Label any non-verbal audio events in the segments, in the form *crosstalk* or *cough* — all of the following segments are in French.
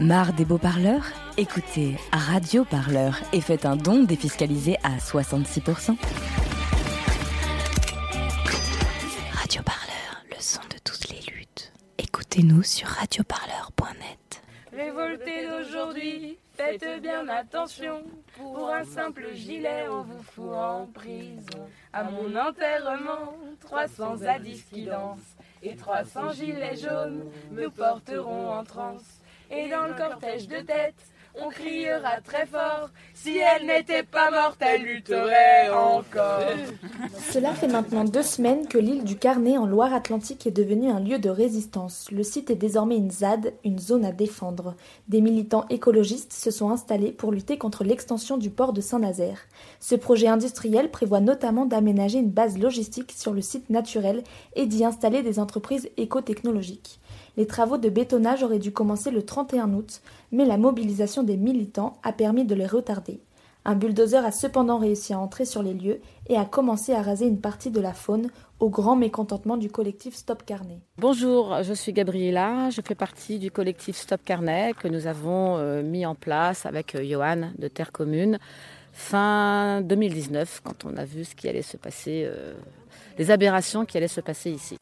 Marre des beaux parleurs Écoutez Radio Parleur et faites un don défiscalisé à 66%. Radio Parleur, le son de toutes les luttes. Écoutez-nous sur radioparleur.net. Révoltez d'aujourd'hui, faites bien attention. Pour un simple gilet, on vous fout en prison. À mon enterrement, 300 zadis qui dansent et 300 gilets jaunes nous porteront en transe. Et dans le cortège de tête, on criera très fort. Si elle n'était pas morte, elle lutterait encore. *laughs* Cela fait maintenant deux semaines que l'île du Carnet en Loire-Atlantique est devenue un lieu de résistance. Le site est désormais une ZAD, une zone à défendre. Des militants écologistes se sont installés pour lutter contre l'extension du port de Saint-Nazaire. Ce projet industriel prévoit notamment d'aménager une base logistique sur le site naturel et d'y installer des entreprises écotechnologiques. Les travaux de bétonnage auraient dû commencer le 31 août, mais la mobilisation des militants a permis de les retarder. Un bulldozer a cependant réussi à entrer sur les lieux et a commencé à raser une partie de la faune au grand mécontentement du collectif Stop Carnet. Bonjour, je suis Gabriela, je fais partie du collectif Stop Carnet que nous avons euh, mis en place avec euh, Johan de Terre Commune fin 2019 quand on a vu ce qui allait se passer, euh, les aberrations qui allaient se passer ici.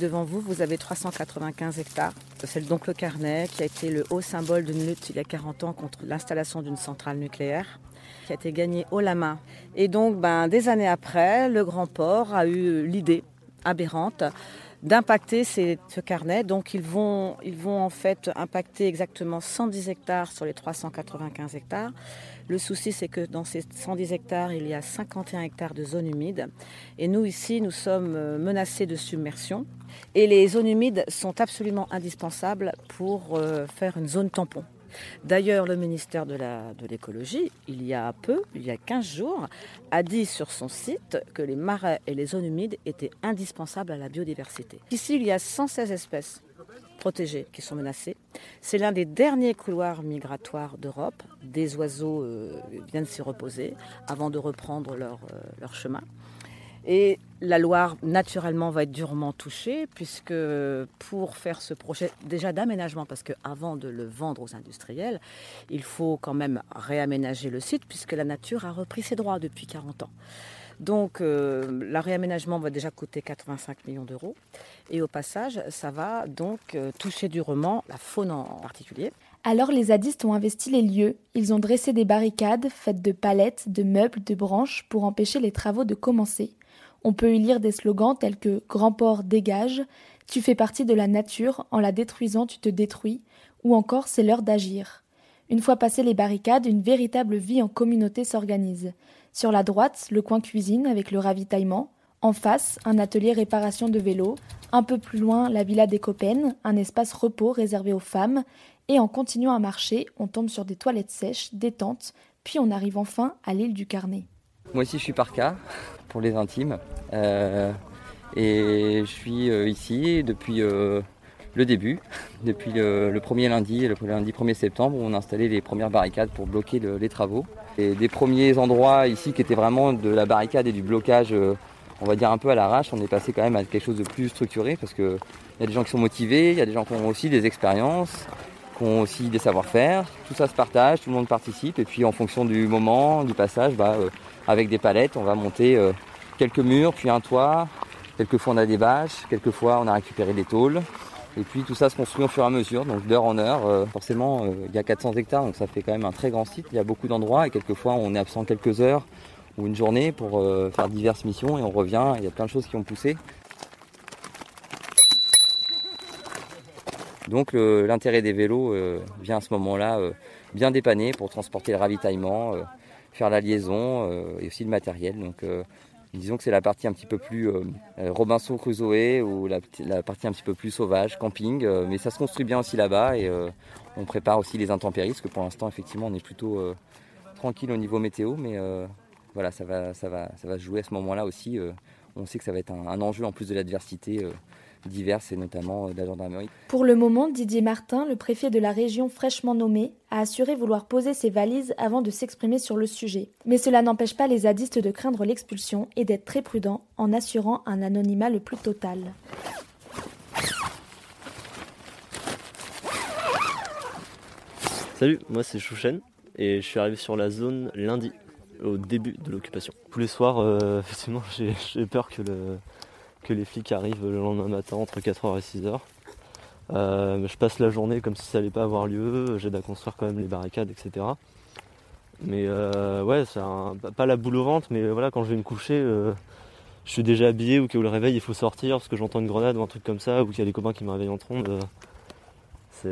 Devant vous, vous avez 395 hectares. C'est donc le Carnet qui a été le haut symbole d'une lutte il y a 40 ans contre l'installation d'une centrale nucléaire qui a été gagné haut la main. Et donc, ben, des années après, le Grand Port a eu l'idée aberrante d'impacter ce carnet. Donc ils vont, ils vont en fait impacter exactement 110 hectares sur les 395 hectares. Le souci, c'est que dans ces 110 hectares, il y a 51 hectares de zones humides. Et nous, ici, nous sommes euh, menacés de submersion. Et les zones humides sont absolument indispensables pour euh, faire une zone tampon. D'ailleurs, le ministère de l'écologie, il y a peu, il y a 15 jours, a dit sur son site que les marais et les zones humides étaient indispensables à la biodiversité. Ici, il y a 116 espèces protégées qui sont menacées. C'est l'un des derniers couloirs migratoires d'Europe. Des oiseaux euh, viennent s'y reposer avant de reprendre leur euh, chemin. Et la Loire, naturellement, va être durement touchée, puisque pour faire ce projet déjà d'aménagement, parce qu'avant de le vendre aux industriels, il faut quand même réaménager le site, puisque la nature a repris ses droits depuis 40 ans. Donc, euh, le réaménagement va déjà coûter 85 millions d'euros. Et au passage, ça va donc euh, toucher durement la faune en particulier. Alors les zadistes ont investi les lieux. Ils ont dressé des barricades faites de palettes, de meubles, de branches pour empêcher les travaux de commencer. On peut y lire des slogans tels que Grand port dégage, Tu fais partie de la nature, en la détruisant tu te détruis, ou encore C'est l'heure d'agir. Une fois passées les barricades, une véritable vie en communauté s'organise. Sur la droite, le coin cuisine avec le ravitaillement. En face, un atelier réparation de vélos. Un peu plus loin, la villa des Copennes, un espace repos réservé aux femmes. Et en continuant à marcher, on tombe sur des toilettes sèches, des tentes, puis on arrive enfin à l'île du Carnet. Moi aussi, je suis par cas pour les intimes. Euh, et je suis euh, ici depuis euh, le début, depuis le, premier lundi, le lundi 1er septembre, où on a installé les premières barricades pour bloquer les travaux. Des premiers endroits ici qui étaient vraiment de la barricade et du blocage, on va dire un peu à l'arrache, on est passé quand même à quelque chose de plus structuré parce qu'il y a des gens qui sont motivés, il y a des gens qui ont aussi des expériences, qui ont aussi des savoir-faire. Tout ça se partage, tout le monde participe et puis en fonction du moment, du passage, bah, avec des palettes, on va monter euh, quelques murs, puis un toit. Quelquefois on a des bâches, quelquefois on a récupéré des tôles. Et puis tout ça se construit au fur et à mesure, donc d'heure en heure. Euh, forcément, euh, il y a 400 hectares, donc ça fait quand même un très grand site. Il y a beaucoup d'endroits et quelquefois on est absent quelques heures ou une journée pour faire diverses missions et on revient. Il y a plein de choses qui ont poussé. Donc l'intérêt des vélos vient à ce moment-là bien dépanner pour transporter le ravitaillement, faire la liaison euh, et aussi le matériel. Donc euh, disons que c'est la partie un petit peu plus euh, Robinson Crusoe ou la, partie un petit peu plus sauvage, camping, mais ça se construit bien aussi là-bas et on prépare aussi les intempéries parce que pour l'instant effectivement on est plutôt tranquille au niveau météo, mais voilà ça va, ça va, ça va se jouer à ce moment-là aussi. on sait que ça va être un enjeu en plus de l'adversité diverses et notamment euh, de la gendarmerie. Pour le moment, Didier Martin, le préfet de la région fraîchement nommé, a assuré vouloir poser ses valises avant de s'exprimer sur le sujet. Mais cela n'empêche pas les zadistes de craindre l'expulsion et d'être très prudents en assurant un anonymat le plus total. Salut, moi c'est Chouchen et je suis arrivé sur la zone lundi, au début de l'occupation. Tous les soirs, euh, *laughs* effectivement, j'ai peur que le, que les flics arrivent le lendemain matin entre 4h et 6h. Euh, je passe la journée comme si ça allait pas avoir lieu, j'aide à construire quand même les barricades, etc. Mais euh, ouais, c'est pas la boule au ventre, mais voilà, quand je vais me coucher, je suis déjà habillé ou que le réveil il faut sortir parce que j'entends une grenade ou un truc comme ça, ou qu'il y a des copains qui me réveillent en trombe. c'est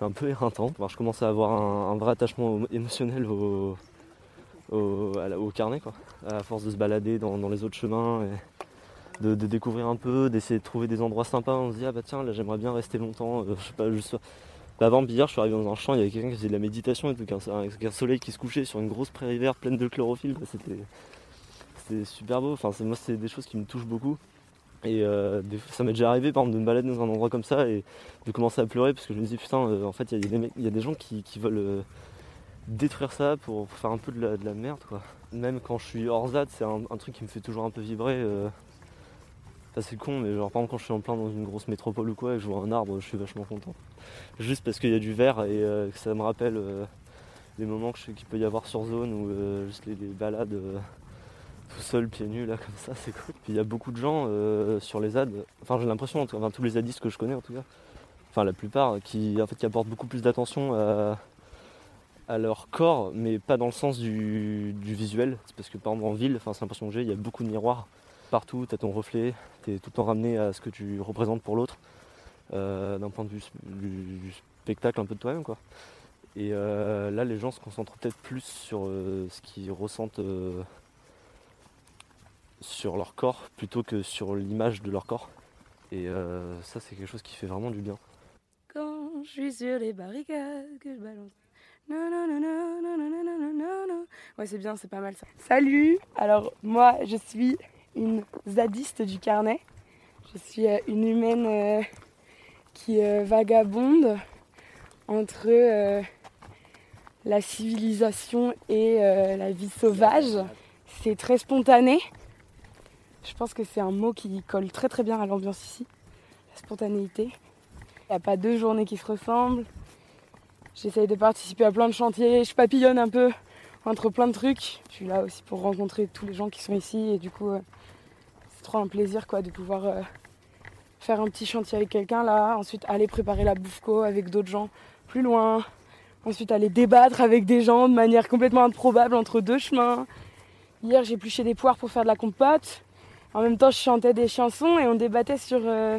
un peu éreintant. je commence à avoir un, vrai attachement émotionnel au, au, carnet, quoi. à force de se balader dans, les autres chemins, de, découvrir un peu, d'essayer de trouver des endroits sympas. On se dit, ah bah tiens, là j'aimerais bien rester longtemps. Euh, je sais pas, juste... Bah, avant hier, je suis arrivé dans un champ, il y avait quelqu'un qui faisait de la méditation et tout, avec un soleil qui se couchait sur une grosse prairie verte pleine de chlorophylle. Bah, c'était super beau. Enfin, moi, c'est des choses qui me touchent beaucoup. Et euh, ça m'est déjà arrivé par exemple de me balader dans un endroit comme ça et de commencer à pleurer parce que je me dis putain euh, en fait il y, a des gens qui, veulent détruire ça pour, faire un peu de la, merde quoi. Même quand je suis hors ZAD c'est un, truc qui me fait toujours un peu vibrer. C'est con mais genre par exemple quand je suis en plein dans une grosse métropole ou quoi et je vois un arbre je suis vachement content. Juste parce qu'il y a du vert et que ça me rappelle les moments qu'il peut y avoir sur zone ou juste les balades tout seul, pieds nus, là, comme ça, c'est cool. Puis il y a beaucoup de gens euh, sur les ZAD, enfin j'ai l'impression, enfin tous les zadistes que je connais en tout cas, enfin la plupart, qui en fait qui apportent beaucoup plus d'attention à, leur corps, mais pas dans le sens du, visuel. C'est parce que par exemple en ville, enfin c'est l'impression que j'ai, il y a beaucoup de miroirs partout, tu as ton reflet, tu es tout le temps ramené à ce que tu représentes pour l'autre, euh, d'un point de vue du, spectacle un peu de toi-même quoi. Et euh, là les gens se concentrent peut-être plus sur ce qu'ils ressentent sur leur corps plutôt que sur l'image de leur corps. Et euh, ça, c'est quelque chose qui fait vraiment du bien. Quand je suis sur les barricades, que je balance. Ouais, c'est bien, c'est pas mal ça. Salut Alors, moi, je suis une zadiste du carnet. Je suis euh, une humaine euh, qui vagabonde entre la civilisation et la vie sauvage. C'est très spontané. Je pense que c'est un mot qui colle très très bien à l'ambiance ici, la spontanéité. Il n'y a pas deux journées qui se ressemblent. J'essaye de participer à plein de chantiers, je papillonne un peu entre plein de trucs. Je suis là aussi pour rencontrer tous les gens qui sont ici et du coup euh, c'est trop un plaisir quoi de pouvoir euh, faire un petit chantier avec quelqu'un là, ensuite aller préparer la bouffe avec d'autres gens plus loin, ensuite aller débattre avec des gens de manière complètement improbable entre deux chemins. Hier j'ai épluché des poires pour faire de la compote. En même temps, je chantais des chansons et on débattait sur, euh,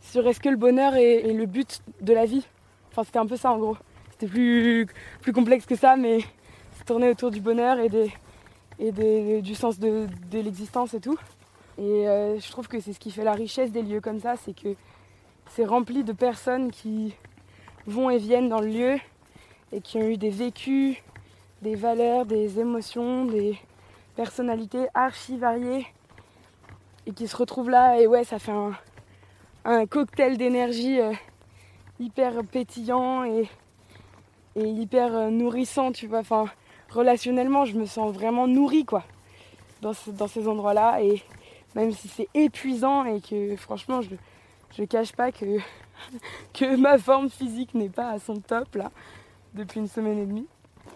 sur est-ce que le bonheur est, le but de la vie. Enfin, c'était un peu ça en gros. C'était plus, plus complexe que ça, mais ça tournait autour du bonheur et, des, et du sens de, l'existence et tout. Et euh, je trouve que c'est ce qui fait la richesse des lieux comme ça, c'est que c'est rempli de personnes qui vont et viennent dans le lieu et qui ont eu des vécus, des valeurs, des émotions, des personnalités archi variées et qui se retrouvent là. Et ouais ça fait un, cocktail d'énergie euh, hyper pétillant et, hyper euh, nourrissant tu vois. Enfin relationnellement je me sens vraiment nourrie quoi dans, ces endroits là et même si c'est épuisant et que franchement je je cache pas que, *laughs* que ma forme physique n'est pas à son top là depuis une semaine et demie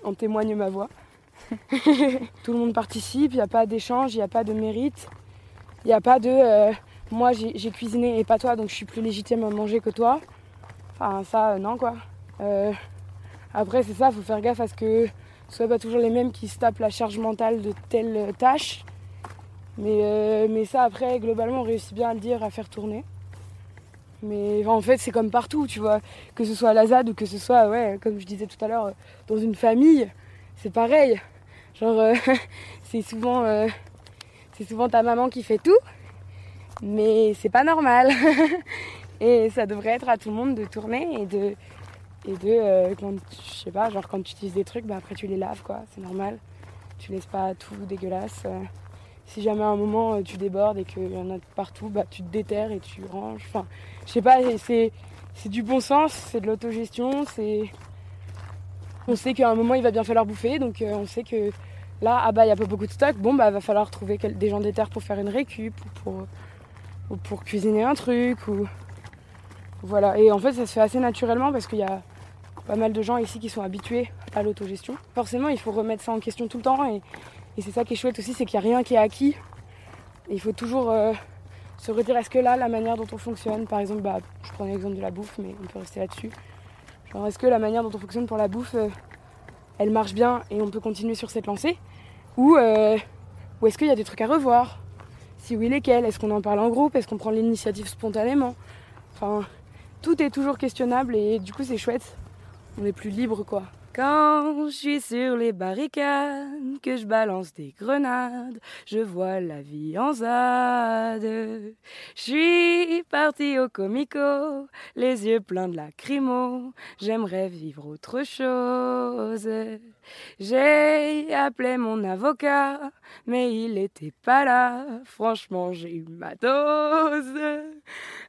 en témoigne ma voix *laughs* tout le monde participe il n'y a pas d'échange il n'y a pas de mérite il n'y a pas de euh, moi j'ai cuisiné et pas toi donc je suis plus légitime à manger que toi. Enfin ça euh, non quoi. Euh, après c'est ça, faut faire gaffe à ce que ce soit pas toujours les mêmes qui se tapent la charge mentale de telle tâche. Mais, mais ça après globalement on réussit bien à le dire, à faire tourner. Mais en fait c'est comme partout, tu vois, que ce soit à la ZAD ou que ce soit, ouais, comme je disais tout à l'heure, dans une famille, c'est pareil. Genre *laughs* c'est souvent souvent ta maman qui fait tout, mais c'est pas normal. *laughs* et ça devrait être à tout le monde de tourner et de, et de euh, quand, je sais pas, genre quand tu utilises des trucs, bah après tu les laves quoi, c'est normal. Tu laisses pas tout dégueulasse. Euh. si jamais à un moment euh, tu débordes et qu'il y en a partout, bah tu te déterres et tu ranges. Enfin, je sais pas, c'est, c'est du bon sens, c'est de l'autogestion, c'est. On sait qu'à un moment il va bien falloir bouffer, donc on sait que Là, ah bah il n'y a pas beaucoup de stock, bon bah va falloir trouver des gens des terres pour faire une récup ou pour, pour cuisiner un truc ou voilà. Et en fait ça se fait assez naturellement parce qu'il y a pas mal de gens ici qui sont habitués à l'autogestion. Forcément, il faut remettre ça en question tout le temps et, c'est ça qui est chouette aussi, c'est qu'il n'y a rien qui est acquis. il faut toujours euh, se redire est-ce que là, la manière dont on fonctionne, par exemple, bah, je prends l'exemple de la bouffe, mais on peut rester là-dessus. Genre, est-ce que la manière dont on fonctionne pour la bouffe, euh, elle marche bien et on peut continuer sur cette lancée? Euh, ou est-ce qu'il y a des trucs à revoir? Si oui, lesquels? Est-ce qu'on en parle en groupe? Est-ce qu'on prend l'initiative spontanément? Enfin, tout est toujours questionnable et du coup, c'est chouette. On est plus libre quoi. Quand je suis sur les barricades, que je balance des grenades, je vois la vie en zade. Je suis parti au comico, les yeux pleins de lacrymo, j'aimerais vivre autre chose. J'ai appelé mon avocat, mais il était pas là, franchement j'ai eu ma dose.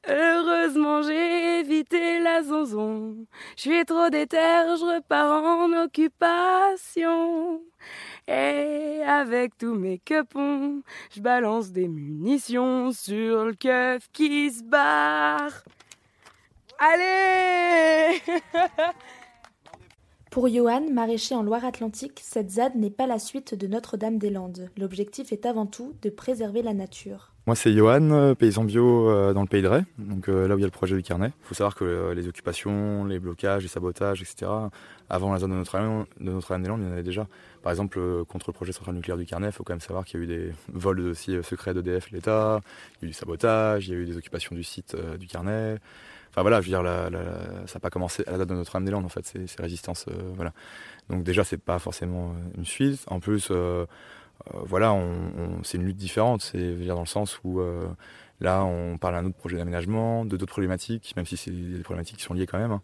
Heureusement j'ai évité la zonzon, je suis trop déter, je repars en occupation. Et avec tous mes quepons, je balance des munitions sur le keuf qui se barre. Allez *laughs* Pour Johan, maraîcher en Loire-Atlantique, cette ZAD n'est pas la suite de Notre-Dame-des-Landes. L'objectif est avant tout de préserver la nature. Moi, c'est Johan, euh, paysan bio euh, dans le pays de Ray, donc euh, là où il y a le projet du carnet. Il faut savoir que les occupations, les blocages, les sabotages, etc., avant la zone de Notre-Dame des Landes, il y en avait déjà. Par exemple, contre le projet central nucléaire du carnet, il faut quand même savoir qu'il y a eu des vols dossiers secrets d'EDF l'État, il y a eu du sabotage, il y a eu des occupations du site du carnet. Enfin voilà, je veux dire, ça n'a pas commencé à la date de Notre-Dame-des-Landes, en fait, ces, résistances. voilà. Donc déjà, c'est pas forcément une suite. En plus, euh, voilà, c'est une lutte différente. C'est dans le sens où euh, là, on parle d'un autre projet d'aménagement, de d'autres problématiques, même si c'est des problématiques qui sont liées quand même. Hein.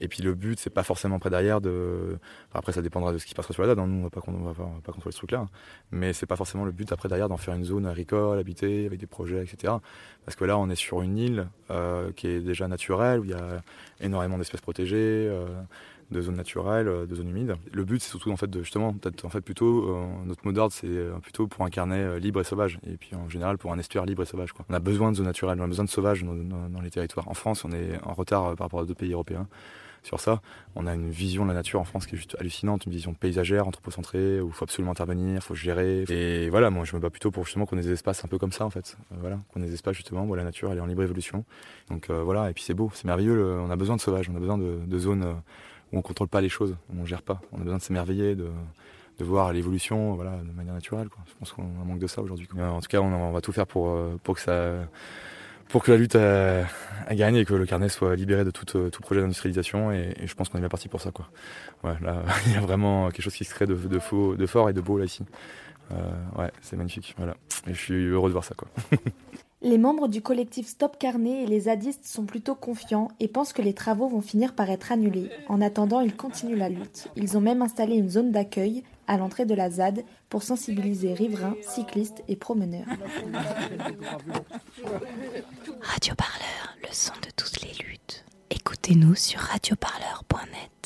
Et puis le but, c'est pas forcément après derrière de. après, ça dépendra de ce qui passera sur la date. Hein. Nous, on va pas, va pas, contrôler ce truc-là. Hein. Mais c'est pas forcément le but après derrière d'en faire une zone agricole, habitée, avec des projets, etc. Parce que là, on est sur une île euh, qui est déjà naturelle, où il y a énormément d'espèces protégées de zones naturelles, euh, de zones humides. Le but, c'est surtout en fait de justement, peut-être en fait plutôt euh, notre mot d'ordre, c'est euh, plutôt pour un carnet libre et sauvage, et puis en général pour un estuaire libre et sauvage. Quoi. On a besoin de zones naturelles, on a besoin de sauvages dans, les territoires. En France, on est en retard par rapport à d'autres pays européens sur ça. On a une vision de la nature en France qui est juste hallucinante, une vision paysagère, anthropocentrée, où il faut absolument intervenir, il faut gérer. Et voilà, moi je me bats plutôt pour justement qu'on ait des espaces un peu comme ça en fait. voilà, qu'on ait des espaces justement où la nature elle est en libre évolution. Donc voilà, et puis c'est beau, c'est merveilleux. on a besoin de sauvages, on a besoin de zones où on contrôle pas les choses, où on gère pas. On a besoin de s'émerveiller, de, de voir l'évolution voilà, de manière naturelle. Quoi. Je pense qu'on manque de ça aujourd'hui. En tout cas, on, va tout faire pour, euh, pour, que, ça, pour que la lutte a, gagne et que le carnet soit libéré de tout, euh, tout projet d'industrialisation. Et, je pense qu'on est bien parti pour ça. Quoi. *laughs* Il y a vraiment quelque chose qui se crée de, de, fort et de beau là ici. Euh, ouais, c'est magnifique. Voilà. Et je suis heureux de voir ça. Quoi. *laughs* Les membres du collectif Stop Carnet et les zadistes sont plutôt confiants et pensent que les travaux vont finir par être annulés. En attendant, ils continuent la lutte. Ils ont même installé une zone d'accueil à l'entrée de la ZAD pour sensibiliser riverains, cyclistes et promeneurs. Radio Parleur, le son de toutes les luttes. Écoutez-nous sur radioparleur.net.